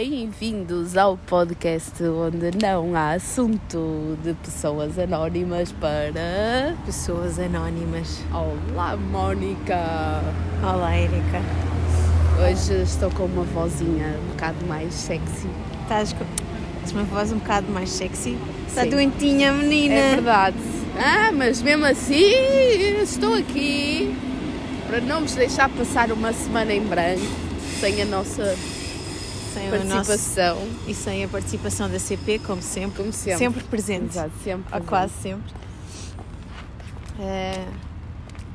Bem-vindos ao podcast onde não há assunto de pessoas anónimas para. Pessoas anónimas. Olá, Mónica! Olá, Erika. Hoje estou com uma vozinha um bocado mais sexy. Estás com uma voz um bocado mais sexy? Está Sim. doentinha, menina. É verdade. Ah, mas mesmo assim estou aqui para não nos deixar passar uma semana em branco sem a nossa Sem nosso- participação. E sem a participação da CP, como sempre. Como sempre. Sempre presente. Exato, sempre. Ou quase sempre. Eh,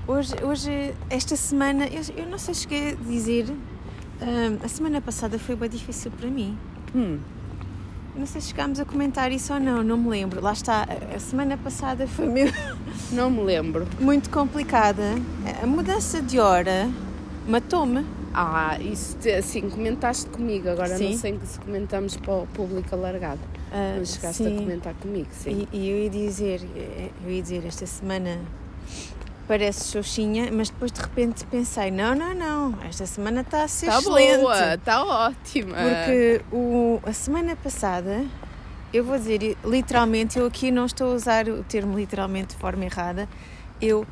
hoje, hoje, esta semana, eu, eu não sei se cheguei a dizer, ah, a semana passada foi bem difícil para mim. Hum, Não sei se chegámos a comentar isso ou não, não me lembro. Lá está, a- semana passada foi mesmo não me lembro. muito complicada. A mudança de hora matou-me. Ah, isso te- assim, comentaste comigo, agora Sim. não sei se comentamos para o público alargado. Ah, Mas chegaste sim. a comentar comigo, sim. E, e eu ia dizer, eu ia dizer, esta semana parece xoxinha, mas depois de repente pensei, não, não, não, esta semana está a ser Está excelente. boa, está ótima. Porque o, a semana passada, eu vou dizer literalmente, eu aqui não estou a usar o termo literalmente de forma errada, eu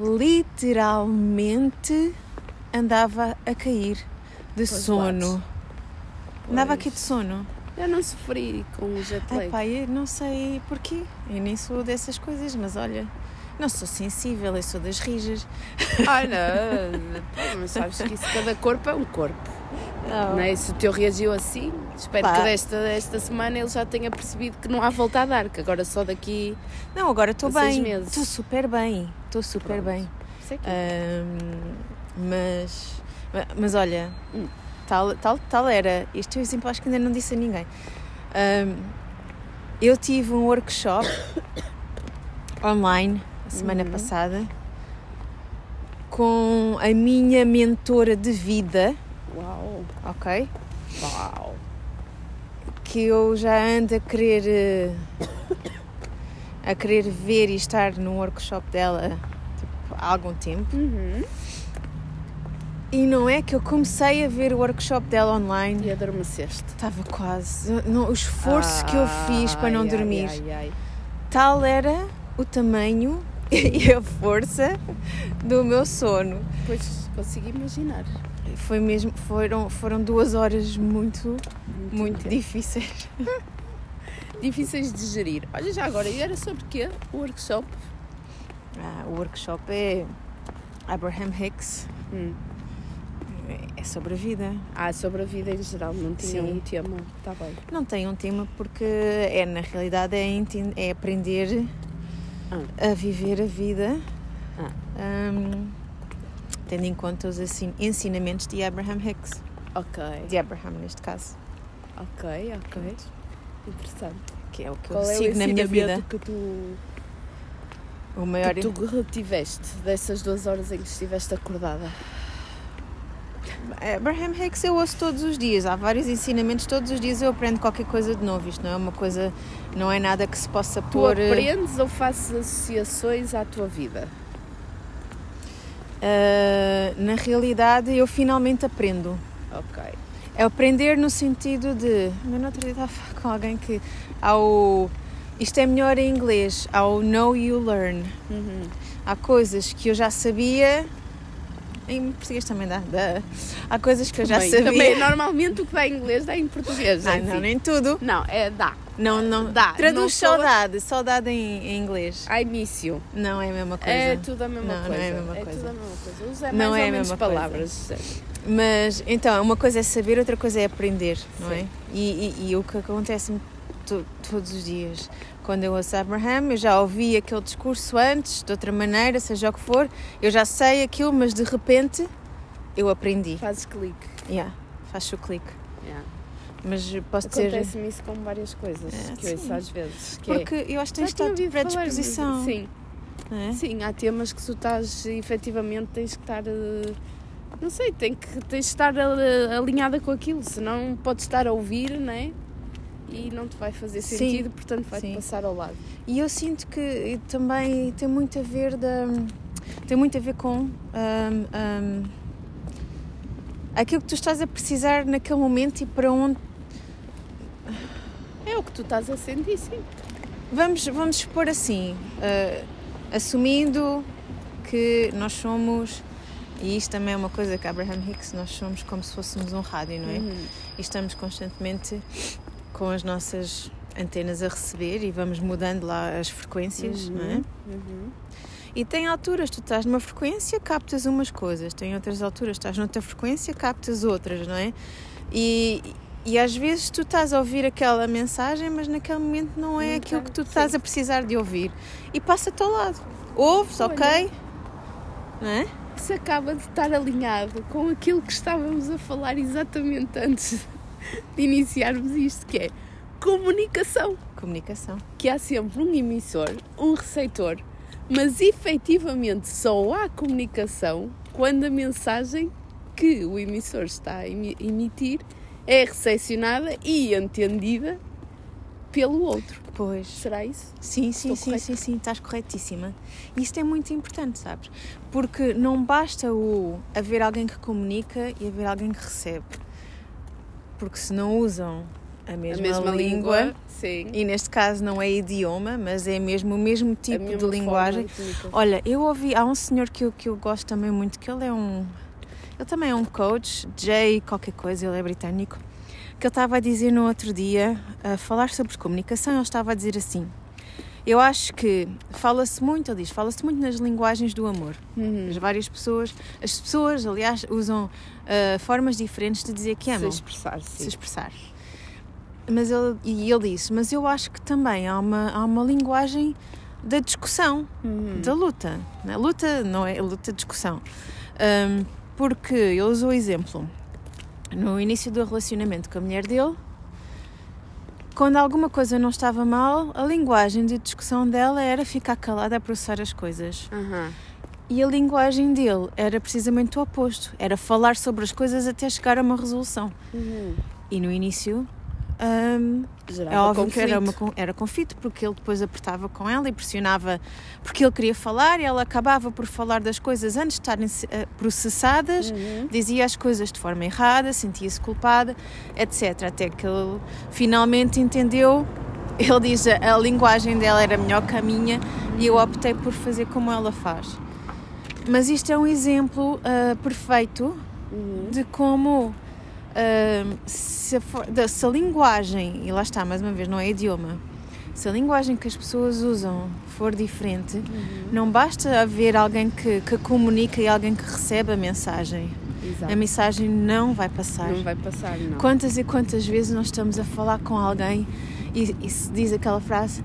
literalmente andava a cair de Pois sono. Andava aqui de sono. Eu não sofri com o jet lag. Ai pai, eu não sei porquê. Eu nem sou dessas coisas, mas olha, não sou sensível, eu sou das rijas. Ai, não, mas sabes que isso, cada corpo é um corpo. Não é? E se o teu reagiu assim, espero Pá. que desta, desta semana ele já tenha percebido que não há volta a dar, que agora só daqui. Não, agora estou bem. Estou super bem. Estou super Pronto. bem. Sei que- Ahm, mas, mas olha, tal, tal, tal era. Este é o exemplo, acho que ainda não disse a ninguém. Ahm, eu tive um workshop online a semana Uhum. passada com a minha mentora de vida, Uau, ok? uau. que eu já ando a querer eh, a querer ver e estar num workshop dela tipo, há algum tempo Uhum. E não é que eu comecei a ver o workshop dela E online adormeceste. estava quase não, o esforço que eu fiz para não Ai, dormir ai, ai. tal era o tamanho e a força do meu sono Pois consigo imaginar. foi mesmo foram foram duas horas muito muito tempo. difíceis difíceis de gerir. Olha, já agora, e era sobre quê? O workshop? Ah, o workshop é Abraham Hicks Hum. É sobre a vida Ah, sobre a vida em geral, não tinha Sim. um tema. Está bem. Não tem um tema porque é na realidade é, é aprender a viver a vida Ah. hum, tendo em conta os assim, ensinamentos de Abraham Hicks, Ok, de Abraham neste caso, ok, ok. Interessante. que é o que Qual eu é o sigo na minha vida. que tu, O maior que tu retiveste dessas duas horas em que estiveste acordada? Abraham Hicks eu ouço todos os dias, há vários ensinamentos, todos os dias eu aprendo qualquer coisa de novo. Isto não é uma coisa, não é nada que se possa Tu pôr. eh, aprendes ou fazes associações à tua vida? ah, na realidade, eu finalmente aprendo. Ok. É aprender no sentido de. Eu não outro dia estava a falar com alguém que. Isto é melhor em inglês, há o know you learn. Uhum. Há coisas que eu já sabia. Em português também dá. dá. Há coisas que eu já Também- sabia. Também, normalmente o que dá em inglês dá em português. Ah, enfim. não, nem tudo. Não, é dá. Não, não. Dá, Traduz não sou- saudade. Saudade em, em inglês. I miss you. Não é a mesma coisa. É tudo a mesma Não, não coisa. é a mesma É coisa. tudo a mesma coisa. Usa Não mais é ou menos palavras. Mas então, uma coisa é saber, outra coisa é aprender, não é? E, e- e o que acontece to- todos os dias, quando eu ouço Abraham, eu já ouvi aquele discurso antes, de outra maneira, seja o que for, eu já sei aquilo, mas de repente eu aprendi. Fazes clique. Yeah, faz o clique. Yeah. Mas posso dizer. Acontece-me isso com várias coisas É, que eu ouço sim. às vezes. Que é- Porque eu acho que tens estado predisposição. Sim, é? sim, há temas que tu estás, efetivamente, tens que estar. eh, Não sei, tem que, tens de estar eh, alinhada com aquilo, senão podes estar a ouvir, não é? E não te vai fazer Sim. sentido, portanto vai-te Sim. passar ao lado. E eu sinto que também tem muito a ver da tem muito a ver com hum, hum, aquilo que tu estás a precisar naquele momento e para onde o que tu estás a sentir, sim. Vamos, vamos expor assim, uh, assumindo que nós somos, e isto também é uma coisa que Abraham Hicks, nós somos como se fôssemos um rádio, não é? Uhum. E estamos constantemente com as nossas antenas a receber e vamos mudando lá as frequências, não é? Uhum. E tem alturas, tu estás numa frequência, captas umas coisas, tem outras alturas, estás noutra frequência, captas outras, não é? E, e às vezes tu estás a ouvir aquela mensagem, mas naquele momento não é aquilo que tu estás sim. a precisar de ouvir. E passa-te ao lado. Ouves, Olha. ok? Não é? Isso acaba de estar alinhado com aquilo que estávamos a falar exatamente antes de iniciarmos isto, que é comunicação. Comunicação. Que há sempre um emissor, um receptor, mas efetivamente só há comunicação quando a mensagem que o emissor está a emi- emitir é recepcionada e entendida pelo outro. Pois. Será isso? Sim, sim, Estou sim, correta? sim, sim, estás corretíssima. Isto é muito importante, sabes? Porque não basta o haver alguém que comunica e haver alguém que recebe. Porque se não usam a mesma, a mesma língua, língua, e neste caso não é idioma, mas é mesmo o mesmo tipo de linguagem. Olha, eu ouvi, há um senhor que eu, que eu gosto também muito, que ele é um. Ele também é um coach, Jay qualquer coisa, ele é britânico, que ele estava a dizer no outro dia, a falar sobre comunicação, ele estava a dizer assim. Eu acho que fala-se muito, ele diz, fala-se muito nas linguagens do amor. Uhum. As várias pessoas, as pessoas, aliás, usam ah, formas diferentes de dizer que Se amam expressar, se sim. expressar. Mas ele, e ele disse, mas eu acho que também há uma, há uma linguagem da discussão, Uhum. da luta. Né? Luta não é luta, discussão. Ahm, porque ele usou o exemplo no início do relacionamento com a mulher dele, quando alguma coisa não estava mal, a linguagem de discussão dela era ficar calada a processar as coisas. Aham. E a linguagem dele era precisamente o oposto, era falar sobre as coisas até chegar a uma resolução. Uhum. E no início Gerava é óbvio que conflito. era, uma, era conflito, porque ele depois apertava com ela e pressionava porque ele queria falar e ela acabava por falar das coisas antes de estarem eh, processadas, Uhum. dizia as coisas de forma errada, sentia-se culpada, etc. Até que ele finalmente entendeu. Ele diz a, a linguagem dela era melhor que a minha e eu optei por fazer como ela faz. Mas isto é um exemplo ah, perfeito Uhum. de como se, a, se a linguagem, e lá está, mais uma vez, não é idioma, se a linguagem que as pessoas usam for diferente, Uhum. não basta haver alguém que, que comunica e alguém que recebe a mensagem. Exato. A mensagem não vai passar. Não vai passar, não. Quantas e quantas vezes nós estamos a falar com alguém e, e se diz aquela frase.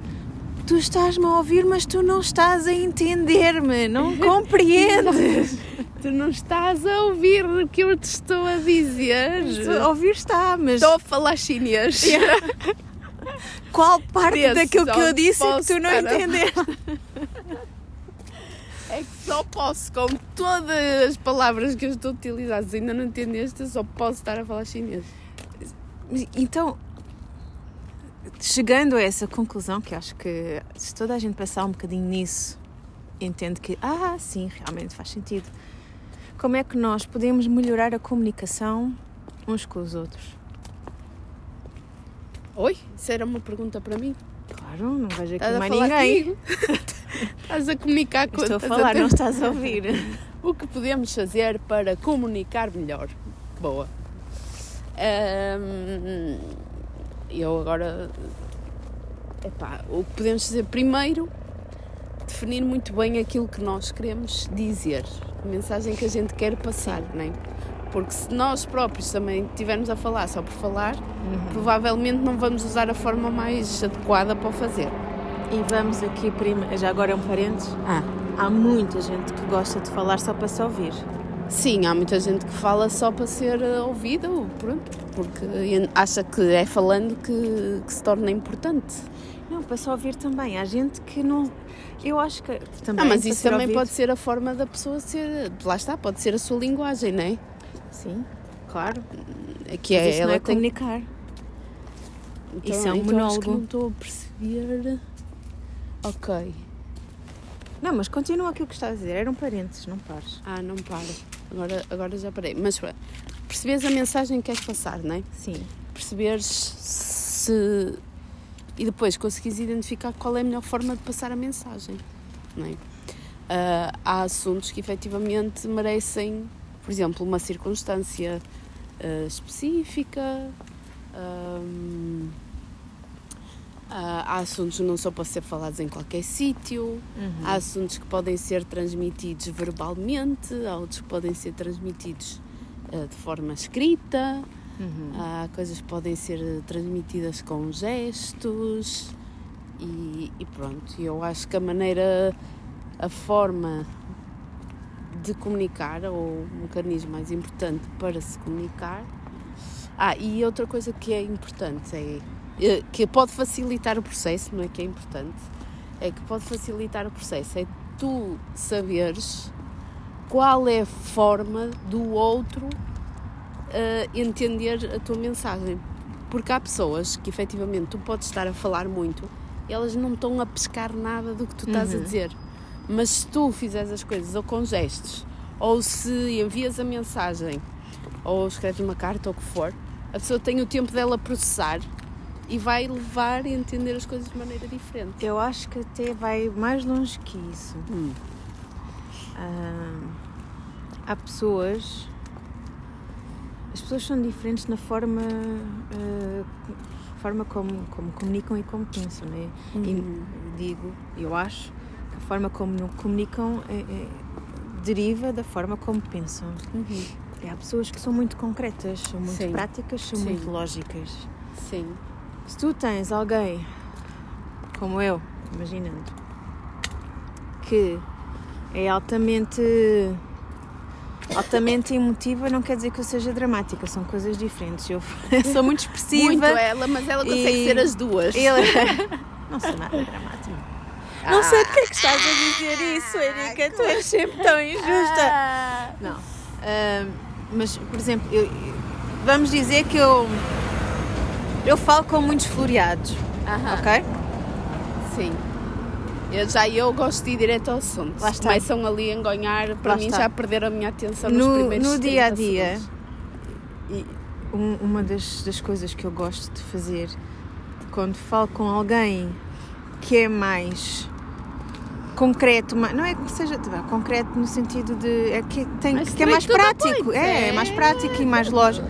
Tu estás-me a ouvir, mas tu não estás a entender-me, não compreendes. Tu não estás a ouvir o que eu te estou a dizer. A ouvir está, mas Estou a falar chinês. qual parte Desse daquilo que eu disse é que tu não estar a- entendeste? É que só posso, com todas as palavras que eu estou a utilizar, se ainda não entendeste, eu só posso estar a falar chinês. Então, chegando a essa conclusão, que acho que se toda a gente pensar um bocadinho nisso, entende que, ah, sim, realmente faz sentido. Como é que nós podemos melhorar a comunicação uns com os outros? Oi? Isso era uma pergunta para mim? Claro, não vejo aqui a mais ninguém. estás a comunicar com Estou a falar, ter- não estás a ouvir. O que podemos fazer para comunicar melhor? Boa. Ahm, eu agora. Epá, o que podemos fazer primeiro, definir muito bem aquilo que nós queremos dizer, a mensagem que a gente quer passar, não é? Porque se nós próprios também estivermos a falar só por falar, provavelmente não vamos usar a forma mais adequada para o fazer. E vamos aqui, prima, já agora é um parênteses. Ah. Há muita gente que gosta de falar só para se ouvir. Sim, há muita gente que fala só para ser eh, ouvido, pronto, porque acha que é falando que, que se torna importante. Para se ouvir também. Há gente que não. Eu acho que também. Ah, mas isso também ouvido- pode ser a forma da pessoa ser. Lá está, pode ser a sua linguagem, não é? Sim, claro. É Que é, ela é tem. comunicar. Então, isso é um então acho que monólogo. não estou a perceber. Ok. Não, mas continua aquilo que estás a dizer. Eram parentes, não pares. Ah, não para. Agora, agora já parei. Mas percebes a mensagem que queres passar, não é? Sim. Perceberes se e depois conseguires identificar qual é a melhor forma de passar a mensagem. Não é? Ah, há assuntos que efetivamente merecem, por exemplo, uma circunstância ah, específica. ahm, ah, há assuntos que não são para ser falados em qualquer sítio, há assuntos que podem ser transmitidos verbalmente, há outros que podem ser transmitidos ah, de forma escrita. Uhum. Há coisas que podem ser transmitidas com gestos e, e pronto. Eu acho que a maneira, a forma de comunicar, ou o mecanismo mais importante para se comunicar. Ah, e outra coisa que é importante é eh, que pode facilitar o processo, não é que é importante, é que pode facilitar o processo, é tu saberes qual é a forma do outro uh, entender a tua mensagem. Porque há pessoas que efetivamente tu podes estar a falar muito e elas não estão a pescar nada do que tu estás a dizer. Mas se tu fizeres as coisas ou com gestos, ou se envias a mensagem, ou escreves uma carta ou o que for, a pessoa tem o tempo dela processar e vai levar a entender as coisas de maneira diferente. Eu acho que até vai mais longe que isso. Hum. Ah, há pessoas. As pessoas são diferentes na forma, ah, forma como, como comunicam e como pensam, né? E digo, eu acho que a forma como comunicam é- é- deriva da forma como pensam. Uhum. E há pessoas que são muito concretas, são muito Sim. práticas, são Sim. muito lógicas. Sim. Se tu tens alguém como eu, imaginando, que é altamente altamente emotiva, não quer dizer que eu seja dramática, são coisas diferentes. Eu sou muito expressiva. Muito ela, mas ela consegue E- ser as duas. Ele... Não sou nada dramática. Não sei porque é que estás a dizer isso, Erika. Tu és sempre tão injusta. Ah. Não. Ahm, mas, por exemplo, eu- vamos dizer que eu, eu falo com muitos floreados, Aham. ok? Sim. Eu, já eu gosto de ir direto ao assunto. Lá está. Começam ali a engonhar, para Lá mim está. já perderam a minha atenção nos No, primeiros no dia a 30 dia, e um- uma das, das coisas que eu gosto de fazer quando falo com alguém que é mais concreto, não é que seja concreto no sentido de é que, tem, que é mais prático, é, é é. mais prático e mais lógico.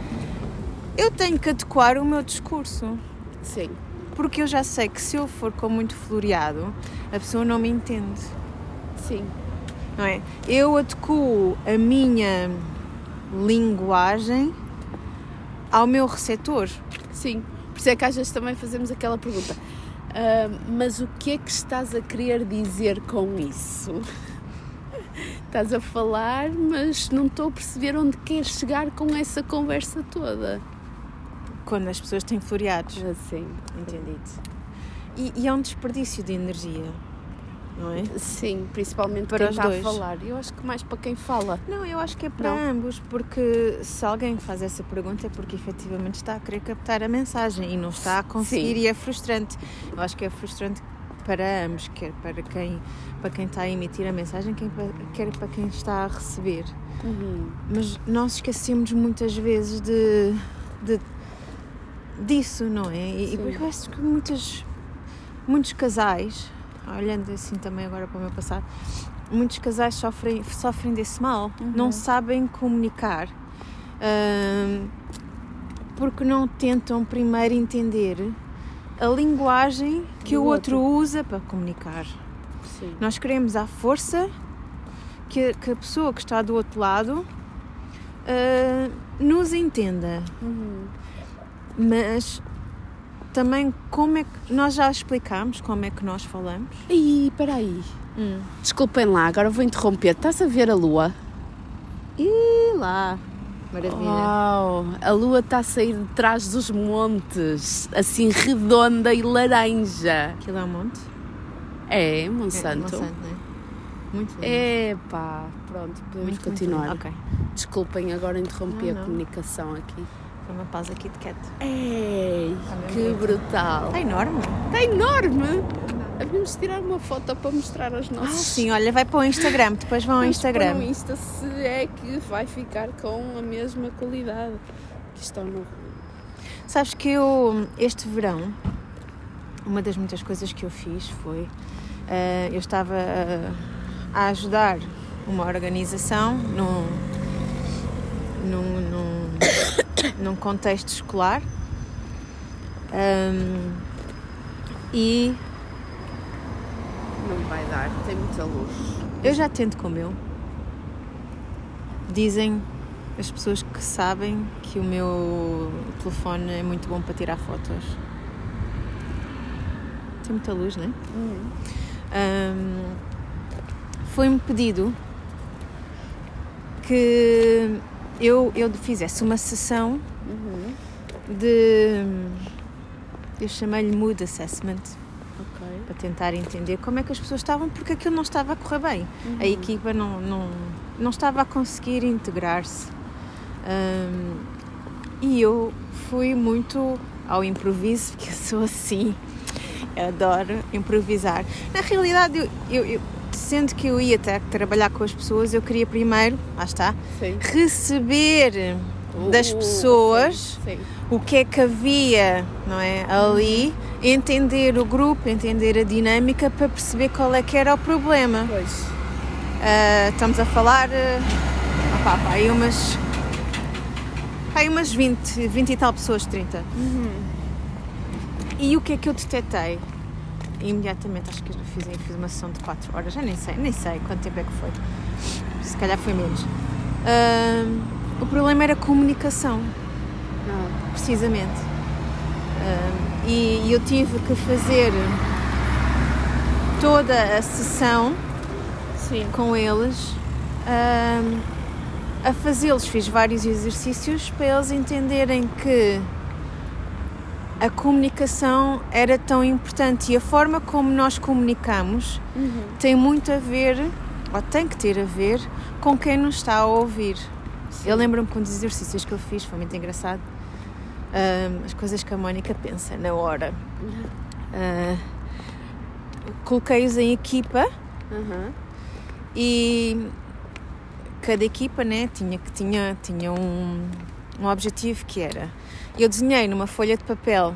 Eu tenho que adequar o meu discurso. Sim. Porque eu já sei que se eu for com muito floreado, a pessoa não me entende, Sim. não é? Eu adequo a minha linguagem ao meu receptor. Sim. Por isso é que às vezes também fazemos aquela pergunta. "Ah, mas o que é que estás a querer dizer com isso? Estás a falar, mas não estou a perceber onde queres chegar com essa conversa toda. Quando as pessoas têm floreados. Assim. Entendido. E, e é um desperdício de energia, não é? Sim, principalmente Para quem os está dois. a falar. Eu acho que mais para quem fala. Não, eu acho que é para Não. ambos, porque se alguém faz essa pergunta é porque efetivamente está a querer captar a mensagem e não está a conseguir Sim. e é frustrante. Eu acho que é frustrante para ambos, quer para quem, para quem está a emitir a mensagem, quem, quer para quem está a receber. Mas nós esquecemos muitas vezes de, de- disso, não é? E, Sim. eu acho que muitas, muitos casais, olhando assim também agora para o meu passado, muitos casais sofrem, sofrem desse mal, não sabem comunicar. Ahm, porque não tentam primeiro entender a linguagem que o outro usa para comunicar. Sim. Nós queremos à força que, que a pessoa que está do outro lado ah, nos entenda. Uhum. Mas também como é que nós já explicámos como é que nós falamos. Ih, peraí. Desculpem lá, agora vou interromper. Estás a ver a lua? E lá, maravilha. Uau! A lua está a sair de trás dos montes, assim redonda e laranja. Aquilo é um monte. É, É, Monsanto. Monsanto, não é? Muito lindo. Epá, pronto, podemos Muito, muito continuar. lindo. Ok, Desculpem, agora interrompi Não, a não. comunicação aqui. Foi uma pausa aqui de quieto. Ei, Tá que bonito. brutal! Está enorme. Está enorme! Havíamos de tirar uma foto para mostrar aos Ah, nossos. sim, olha, vai para o Instagram, depois vão ao Vamos Instagram. no Insta se é que vai ficar com a mesma qualidade. Que estão no. Sabes que eu, este verão, uma das muitas coisas que eu fiz foi. eh, eu estava eh, a ajudar uma organização num, num, num, num contexto escolar Ahm, e Não vai dar, tem muita luz. eu já tento com o meu. Dizem as pessoas que sabem que o meu telefone é muito bom para tirar fotos. Tem muita luz, não é? Ahm, Foi-me pedido que eu, eu fizesse uma sessão Uhum. de. Eu chamei-lhe Mood Assessment Ok. para tentar entender como é que as pessoas estavam, porque aquilo não estava a correr bem. A equipa não, não, não estava a conseguir integrar-se. Ahm, e eu fui muito ao improviso, porque eu sou assim, eu adoro improvisar. Na realidade, eu, eu, eu- sendo que eu ia até trabalhar com as pessoas, eu queria primeiro, lá está, Sim. receber das O- o- pessoas Sim. o que é que havia não é, ali, entender o grupo, entender a dinâmica para perceber qual é que era o problema. Pois. Ah, estamos a falar uh, opá, pá, aí umas, aí umas 20, 20 e tal pessoas, 30. E o que é que eu detetei? Imediatamente, acho que fiz, fiz uma sessão de 4 horas, já nem sei, nem sei quanto tempo é que foi. Se calhar foi menos. Ah, o problema era comunicação Não. precisamente. Ah, e, e eu tive que fazer toda a sessão Sim. com eles ah, a fazê-los. Fiz vários exercícios para eles entenderem que a comunicação era tão importante e a forma como nós comunicamos Uhum. tem muito a ver, ou tem que ter a ver, com quem nos está a ouvir. Eu lembro-me que um dos exercícios que eu fiz foi muito engraçado. As coisas que a Mónica pensa na hora. Ah, Coloquei-os em equipa Uhum. e cada equipa né, tinha, tinha, tinha um, um objetivo que era. Eu desenhei numa folha de papel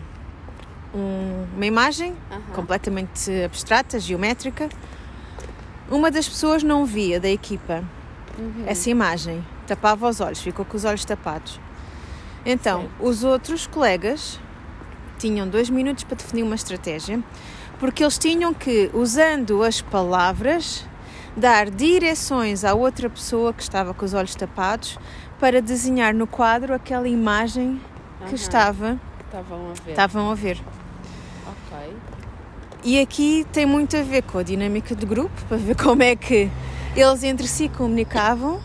um- uma imagem completamente abstrata, geométrica. Uma das pessoas não via da equipa Uhum. essa imagem, tapava os olhos, ficou com os olhos tapados. Então, Sim. os outros colegas tinham dois minutos para definir uma estratégia, porque eles tinham que, usando as palavras, dar direções à outra pessoa que estava com os olhos tapados para desenhar no quadro aquela imagem que Aham. estava, Estavam a ver. estavam a ver. Ok. E aqui tem muito a ver com a dinâmica do grupo, para ver como é que eles entre si comunicavam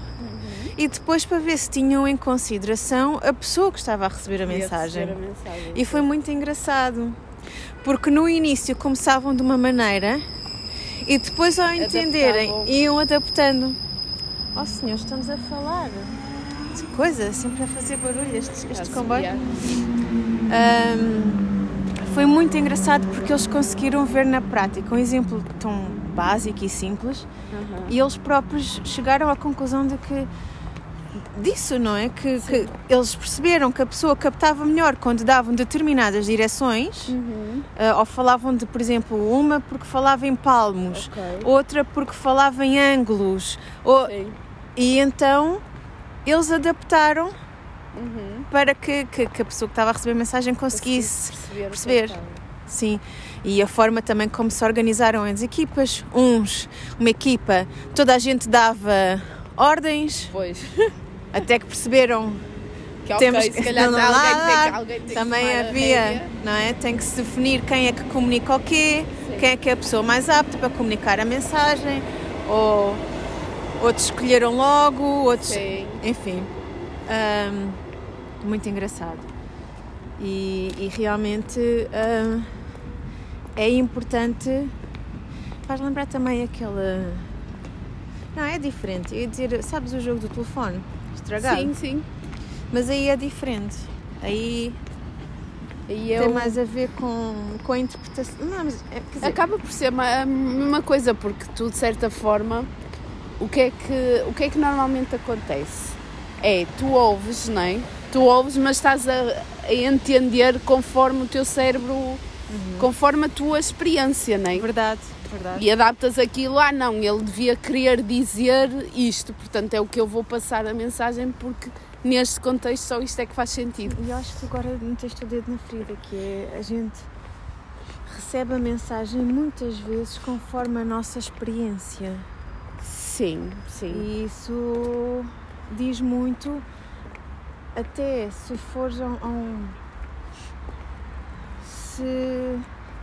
e depois para ver se tinham em consideração a pessoa que estava a receber a mensagem. receber a mensagem. E foi muito engraçado, porque no início começavam de uma maneira e depois ao entenderem Adaptavam. iam adaptando. Oh senhor, estamos a falar. Que coisa, sempre a fazer barulho este, este comboio. Ahm, foi muito engraçado porque eles conseguiram ver na prática um exemplo tão básico e simples Aham. e eles próprios chegaram à conclusão de que disso, não é? Que, que eles perceberam que a pessoa captava melhor quando davam determinadas direções Uhum. ah, ou falavam de, por exemplo, uma porque falava em palmos, Ok. outra porque falava em ângulos, ou- e então eles adaptaram Uhum. para que, que, que a pessoa que estava a receber a mensagem conseguisse perceber. que perceber. Sim, e a forma também como se organizaram as equipas. Uns, uma equipa, toda a gente dava ordens, Pois. até que perceberam Que ok, temos se calhar não alguém, tem que, alguém tem que Também a havia, não é? Tem que se definir quem é que comunica o quê, Sim. quem é que é a pessoa mais apta para comunicar a mensagem, ou outros escolheram logo, outros. Sim. Enfim, hum, muito engraçado. E, e realmente hum, é importante. Faz lembrar também aquela. Não, é diferente. Eu ia dizer, sabes o jogo do telefone? Estragado. Sim, sim. Mas aí é diferente. Aí E tem eu... mais a ver com, com a interpretação. Não, mas é, dizer, Acaba por ser uma- a mesma coisa, porque tu, de certa forma, o que é que, o que, é que normalmente acontece? É, tu ouves, não é? Tu ouves, mas estás a, a entender conforme o teu cérebro conforme a tua experiência, não é? Verdade, verdade. E adaptas aquilo, ah não, ele devia querer dizer isto, portanto é o que eu vou passar a mensagem porque neste contexto só isto é que faz sentido. E eu acho que agora meteste o dedo na ferida, que é a gente recebe a mensagem muitas vezes conforme a nossa experiência. Sim, sim. E isso diz muito, até se fores a um. se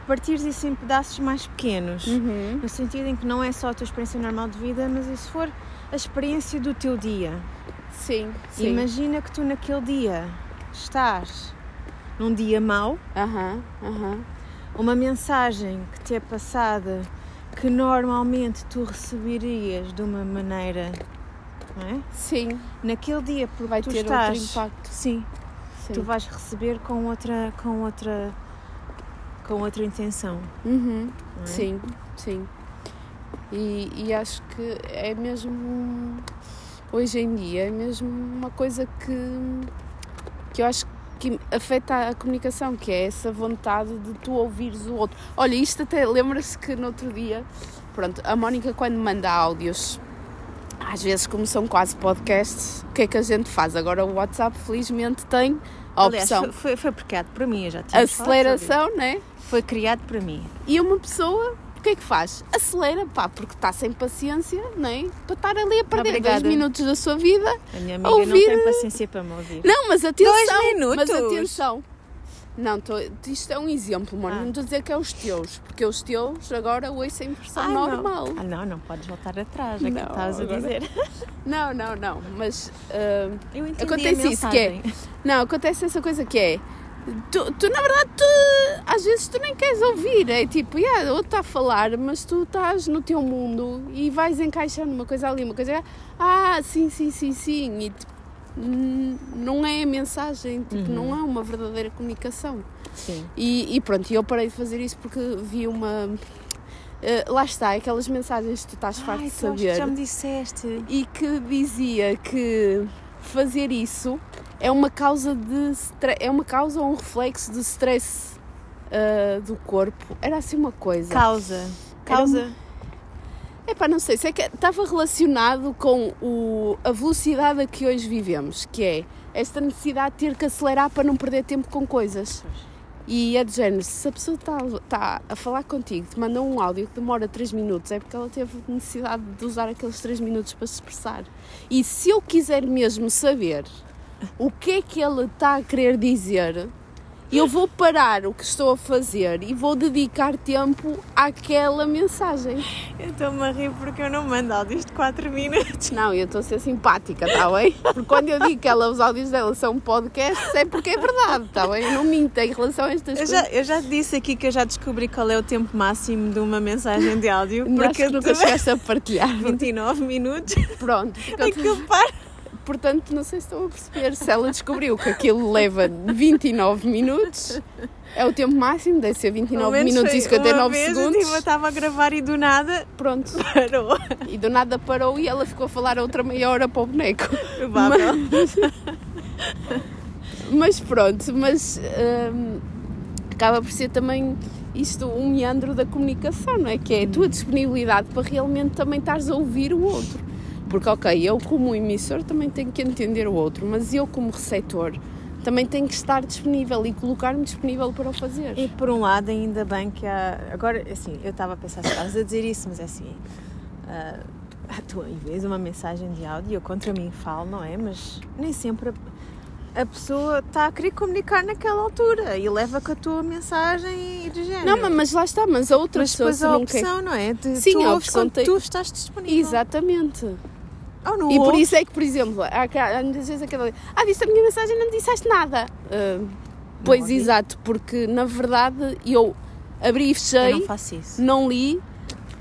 partires isso em pedaços mais pequenos, Uhum. no sentido em que não é só a tua experiência normal de vida, mas e se for a experiência do teu dia. Sim, sim. Imagina que tu naquele dia estás num dia mau, Aham, aham. uma mensagem que te é passada que normalmente tu receberias de uma maneira, não é? Sim, Naquele dia, porque vai tu ter estás, outro impacto. sim, Sim. tu vais receber com outra, com outra, com outra intenção. Uhum. é? Sim, sim. E, e acho que é mesmo hoje em dia é mesmo uma coisa que, que eu acho que afeta a comunicação, que é essa vontade de tu ouvires o outro. Olha, isto até lembra-se que no outro dia, pronto, a Mónica quando manda áudios, às vezes como são quase podcasts, o que é que a gente faz? Agora o WhatsApp felizmente tem a Aliás, opção foi, foi, foi criado para mim, eu já tinha aceleração, né? Foi criado para mim. E uma pessoa, o que é que faz? Acelera, pá, porque está sem paciência, nem Para estar ali a perder Obrigada. dois minutos da sua vida. A minha amiga Ouvir- não tem paciência para me ouvir. Não, mas atenção. Dois minutos? Mas atenção. Não, tô, isto é um exemplo, mano. Ah. Não estou a dizer que é os teus, porque os teus agora ouço em versão Ai, normal. Não. Ah, não, não podes voltar atrás, é que Não, estavas a agora- dizer. Não, não, não. Mas ah, Eu entendi Acontece a isso, que é-. Não, acontece essa coisa que é. Tu, tu, na verdade, tu, às vezes tu nem queres ouvir. É tipo, yeah, outro está a falar, mas tu estás no teu mundo e vais encaixando uma coisa ali, uma coisa ali. Ah, sim, sim, sim, sim. E tipo, não é a mensagem, tipo, não é uma verdadeira comunicação. Sim. E, e pronto, eu parei de fazer isso porque vi uma. eh, lá está, aquelas mensagens que tu estás farto de saber já me disseste. e que dizia que fazer isso é uma causa de é uma causa ou um reflexo de stress ah, do corpo. Era assim uma coisa. Causa. Causa. Epá, não sei, sei que estava relacionado com o, a velocidade a que hoje vivemos, que é esta necessidade de ter que acelerar para não perder tempo com coisas. E é de género, se a pessoa está tá a falar contigo, te manda um áudio que demora 3 minutos, é porque ela teve necessidade de usar aqueles 3 minutos para se expressar. E se eu quiser mesmo saber o que é que ela está a querer dizer, eu vou parar o que estou a fazer e vou dedicar tempo àquela mensagem. Eu estou-me a rir porque eu não mando áudios de 4 minutos. Não, eu estou a ser simpática, está bem? Porque quando eu digo que ela, os áudios dela são podcasts, é porque é verdade, está bem? Eu não minto em relação a estas Eu coisas. já, eu já disse aqui que eu já descobri qual é o tempo máximo de uma mensagem de áudio. Acho Porque que eu nunca chegaste a partilhar. 29 minutos. Pronto. Aquilo para. Portanto, não sei se estão a perceber. Se ela descobriu que aquilo leva 29 minutos, é o tempo máximo, deve ser Pelo 29 menos minutos e foi uma 59 vez, segundos. Eu estava a gravar e do nada Pronto. parou. E do nada parou e ela ficou a falar a outra meia hora para o boneco. Provável. Mas pronto, mas hum, acaba por ser também isto um meandro da comunicação, não é? Que é a tua disponibilidade para realmente também estares a ouvir o outro. Porque, ok, eu como emissor também tenho que entender o outro, mas eu como receptor também tenho que estar disponível e colocar-me disponível para o fazer. E por um lado, ainda bem que há. Agora, assim, eu estava a pensar se estavas a dizer isso, mas é assim. ah, tu envias uma mensagem de áudio, eu contra mim falo, não é? Mas nem sempre a, a pessoa está a querer comunicar naquela altura e leva com a tua mensagem e de género. Não, mas- mas lá está, mas a outra Mas pessoa depois se a não quer. opção, não é? De, Sim, tu a ouves opção quando tem- tu estás disponível. Exatamente. Não E por isso é que, por exemplo, há, muitas vezes aquela. Ah, viste a minha mensagem e não disseste nada. Ah, pois ouvi. exato, porque na verdade eu abri e Eu fechei, não não, faço isso. li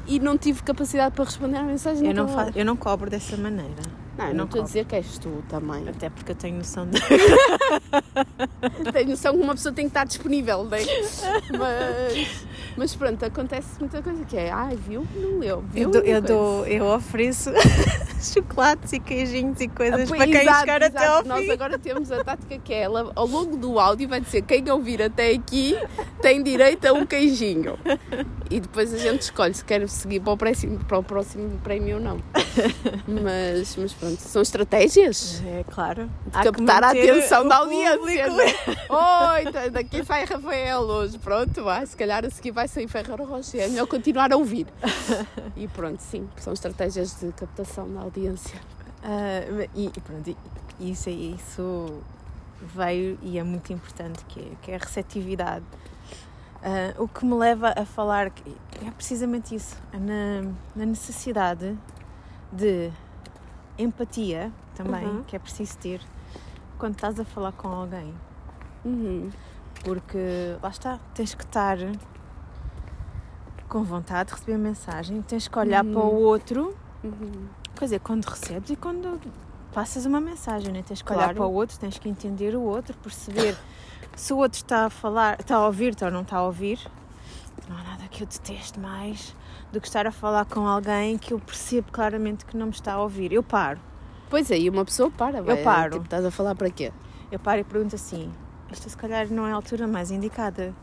e não tive capacidade para responder à mensagem. Eu não, faço, eu não cobro dessa maneira. Não, eu eu não não estou a dizer que és tu também. Até porque eu tenho noção de. Tenho noção que uma pessoa tem que estar disponível, não é? Mas. Mas pronto, acontece muita coisa que é, ai, viu? Não leu. Viu? Eu, dou, eu, dou- eu ofereço chocolates e queijinhos e coisas Ah, para quem exato, chegar até exato. ao Nós fim. agora temos a tática que é, ela, ao longo do áudio vai dizer quem ouvir até aqui tem direito a um queijinho. E depois a gente escolhe se quer seguir para o próximo, para o próximo prémio ou não. Mas, mas pronto, são estratégias. É claro. De captar a atenção da audiência. né? Oi, tá- daqui sai Rafael hoje. Pronto, vai, se calhar a seguir vai sair Ferreira Rocher. É melhor continuar a ouvir. E pronto, sim, são estratégias de captação da audiência. Ah, e, e pronto, isso, isso veio e é muito importante, que é, que é a receptividade. Ah, o que me leva a falar que é precisamente isso, na, na necessidade de empatia também, Uhum. que é preciso ter quando estás a falar com alguém. Uhum. Porque lá está, tens que estar com vontade de receber a mensagem, tens que olhar Uhum. para o outro Uhum. Quer dizer, quando recebes e quando passas uma mensagem, né? tens que olhar Claro. para o outro, tens que entender o outro, perceber se o outro está a falar, está a ouvir-te ou não está a ouvir. Não há nada que eu deteste mais do que estar a falar com alguém que eu percebo claramente que não me está a ouvir. Eu paro, Pois é, e uma pessoa para, vai, paro. Tipo, estás a falar para quê? eu paro e pergunto assim: esta se calhar não é a altura mais indicada.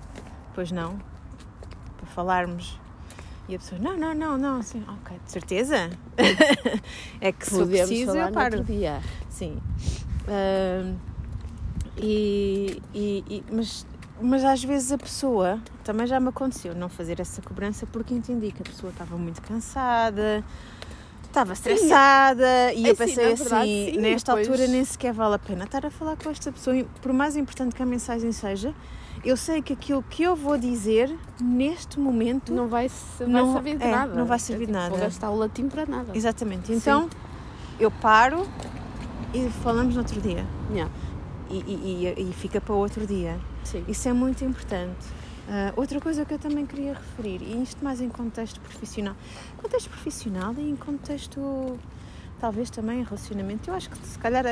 Pois não, para falarmos. E a pessoa, não, não, não, não, assim, ok, de certeza? é que se Podemos preciso, falar eu no paro. outro dia. Sim. Ahm, e, e- e- mas, mas às vezes a pessoa, também já me aconteceu não fazer essa cobrança porque entendi que a pessoa estava muito cansada, estava estressada e É eu sim, pensei verdade, assim, sim, nesta depois- altura nem sequer vale a pena estar a falar com esta pessoa, e por mais importante que a mensagem seja, eu sei que aquilo que eu vou dizer neste momento Não vai, vai Não- servir de é, nada. não vai servir de tipo, nada. Vou gastar o latim para nada. Exatamente. Então eu paro e falamos no outro dia. Yeah. E, e- e- fica para outro dia. Sim. Isso é muito importante. Ah, outra coisa que eu também queria referir, e isto mais em contexto profissional, contexto profissional e em contexto talvez também relacionamento, eu acho que se calhar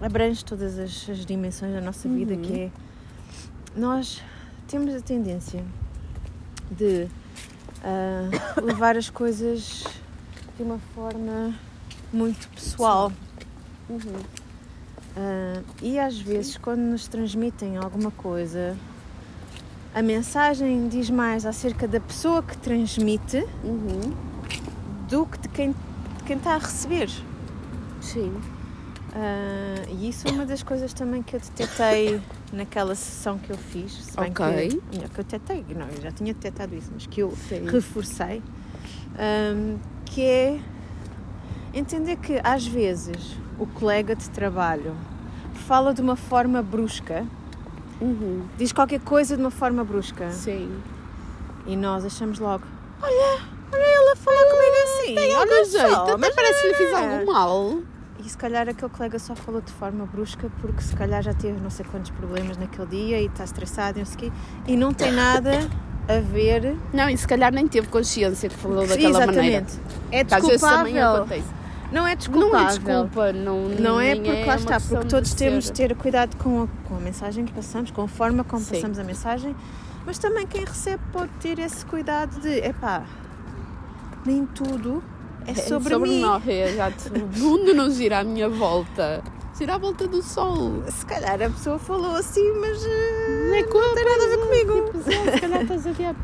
abrange todas as, as dimensões da nossa vida, Uhum. que é nós temos a tendência de ah, levar as coisas de uma forma muito pessoal. Uhum. Ah, e às vezes, quando nos transmitem alguma coisa, a mensagem diz mais acerca da pessoa que transmite Uhum. do que de quem, de quem está a receber. Sim. Ah, e isso é uma das coisas também que eu detetei naquela sessão que eu fiz. Se bem Ok. que, não, que eu detetei, não, eu já tinha detetado isso, mas que eu Sim. reforcei, ahm, que é entender que às vezes o colega de trabalho fala de uma forma brusca, Uhum. diz qualquer coisa de uma forma brusca Sim. e nós achamos logo, olha, olha ela falou comigo assim, Tem olha só, jeito, até mas parece que lhe fiz é." algum mal. E se calhar aquele colega só falou de forma brusca porque se calhar já teve não sei quantos problemas naquele dia e está estressado e não sei o quê, e não tem nada a ver Não, e se calhar nem teve consciência que falou daquela Exatamente. maneira. É vezes também desculpável. Não é Não é desculpa, não, Não é nem porque lá uma está, porque todos temos de ter cuidado com a, com a mensagem que passamos, com a forma como Sim. passamos a mensagem, mas também quem recebe pode ter esse cuidado de, epá, nem tudo é sobre, mim. nós, é, exato. O mundo não gira à minha volta. Gira à volta do sol. Se calhar a pessoa falou assim, mas eh, Não é não tem nada a ver comigo. Tipo, se calhar estás a dizer.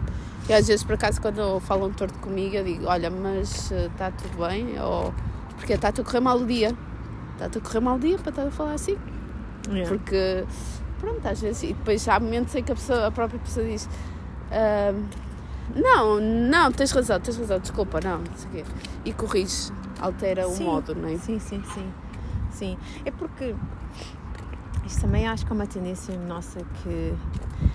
E às vezes, por acaso, quando falam torto comigo, eu digo: Olha, mas está tudo bem? Ou porque está-te a correr mal o dia. Está-te a correr mal o dia para estar a falar assim. Yeah. Porque, pronto, às vezes. E depois há momentos em que a, pessoa, a própria pessoa diz: "Ah, Não, não, tens razão, tens razão, desculpa, não, não sei o quê. E corrige, altera Sim. o modo, não é? Sim, sim, sim. Sim. É porque isto também acho que é uma tendência nossa que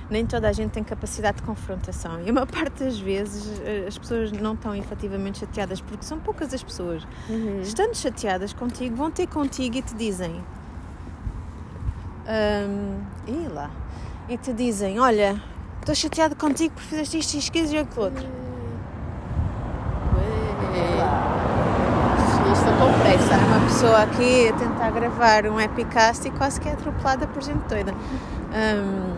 nem toda a gente tem capacidade de confrontação. E a maior parte das vezes eh, as pessoas não estão efetivamente chateadas porque são poucas as pessoas. Uhum. Estando chateadas contigo, vão ter contigo e te dizem. Hum, e lá. E te dizem: Olha, estou chateada contigo porque fizeste isto, isto, isto e aquilo outro. Estou com pressa. Uma pessoa aqui a tentar gravar um epicast e quase que é atropelada por gente doida. Hum,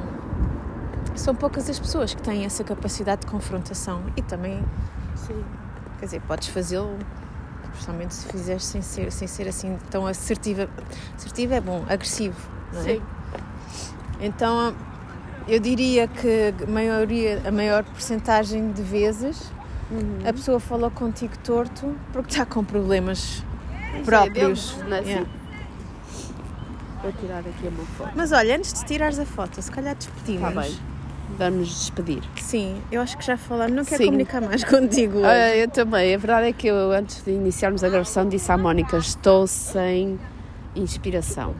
são poucas as pessoas que têm essa capacidade de confrontação e também, Sim. quer dizer, podes fazê-lo, especialmente se fizeres sem ser, sem ser assim tão assertiva. Assertiva é bom, agressivo, não é? Sim. Então eu diria que a maioria, a maior porcentagem de vezes Uhum. a pessoa fala contigo torto porque está com problemas Isso é próprios. não é assim? Yeah. Vou tirar aqui uma foto. Mas olha, antes de tirares a foto, se calhar Está despedimos. Tá bem. Vamos despedir. Sim, eu acho que já falamos, não quero Sim. comunicar mais contigo hoje. Ah, eu também. A verdade é que eu, antes de iniciarmos a gravação, disse à Mónica: estou sem inspiração.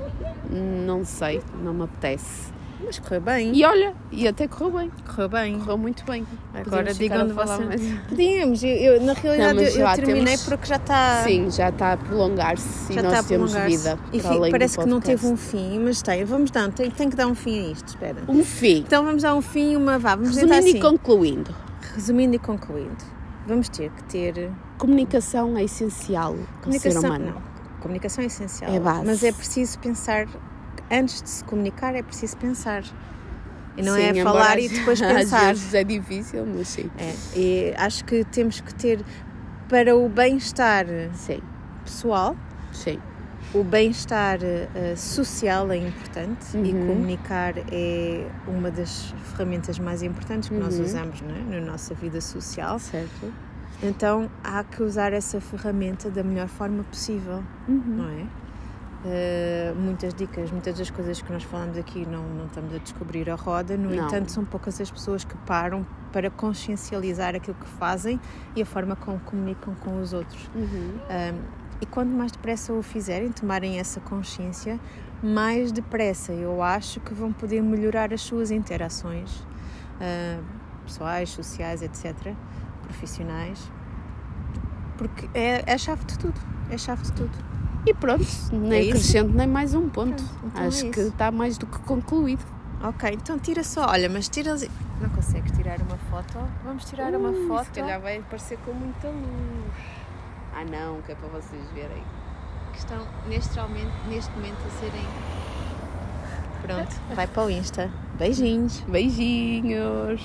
Não sei, não me apetece. Mas correu bem, E olha, e até correu bem. correu bem. Correu muito bem. Agora digam-me vocês. mais. Podíamos, eu, eu- na realidade Não, mas eu, eu terminei temos- porque já está. Sim, já está a prolongar-se e Já nós está a temos vida. E para fi- além do parece que não teve um fim, mas tem. Vamos dar, tem, tem que dar um fim a isto, espera. Um fim. Então vamos dar um fim e uma vá. Vamos Resumindo assim. e concluindo, Resumindo e concluindo, vamos ter que ter comunicação é essencial para o ser comunicação. humano. Não, comunicação é essencial. É base. Mas é preciso pensar, antes de se comunicar, é preciso pensar. E não Sim, é falar e às- depois Às pensar. vezes é difícil, mas sim. É, e acho que temos que ter, para o bem-estar pessoal, sim. o bem-estar eh, social é importante e Uhum. comunicar é uma das ferramentas mais importantes que nós Uhum. usamos não é? na nossa vida social. Certo. Então há que usar essa ferramenta da melhor forma possível, Uhum. não é? Eh, muitas dicas, muitas das coisas que nós falamos aqui não, não estamos a descobrir a roda, no Não. entanto, são poucas as pessoas que param para consciencializar aquilo que fazem e a forma como comunicam com os outros. Uhum. Um, e quanto mais depressa o fizerem, tomarem essa consciência, mais depressa eu acho que vão poder melhorar as suas interações uh, pessoais, sociais, etc., profissionais, porque é, é a chave de tudo. É a chave de tudo. E pronto, nem É acrescento nem mais um ponto. Pronto, então é Acho que isso. está mais do que concluído. Ok, então tira só, olha, mas tira. Não consegues tirar uma foto? Vamos tirar uma Ui, foto. Se calhar vai aparecer com muita luz. Ah não, que é para vocês verem. que estão neste, neste momento a serem. Pronto, vai para o Insta. Beijinhos. Beijinhos.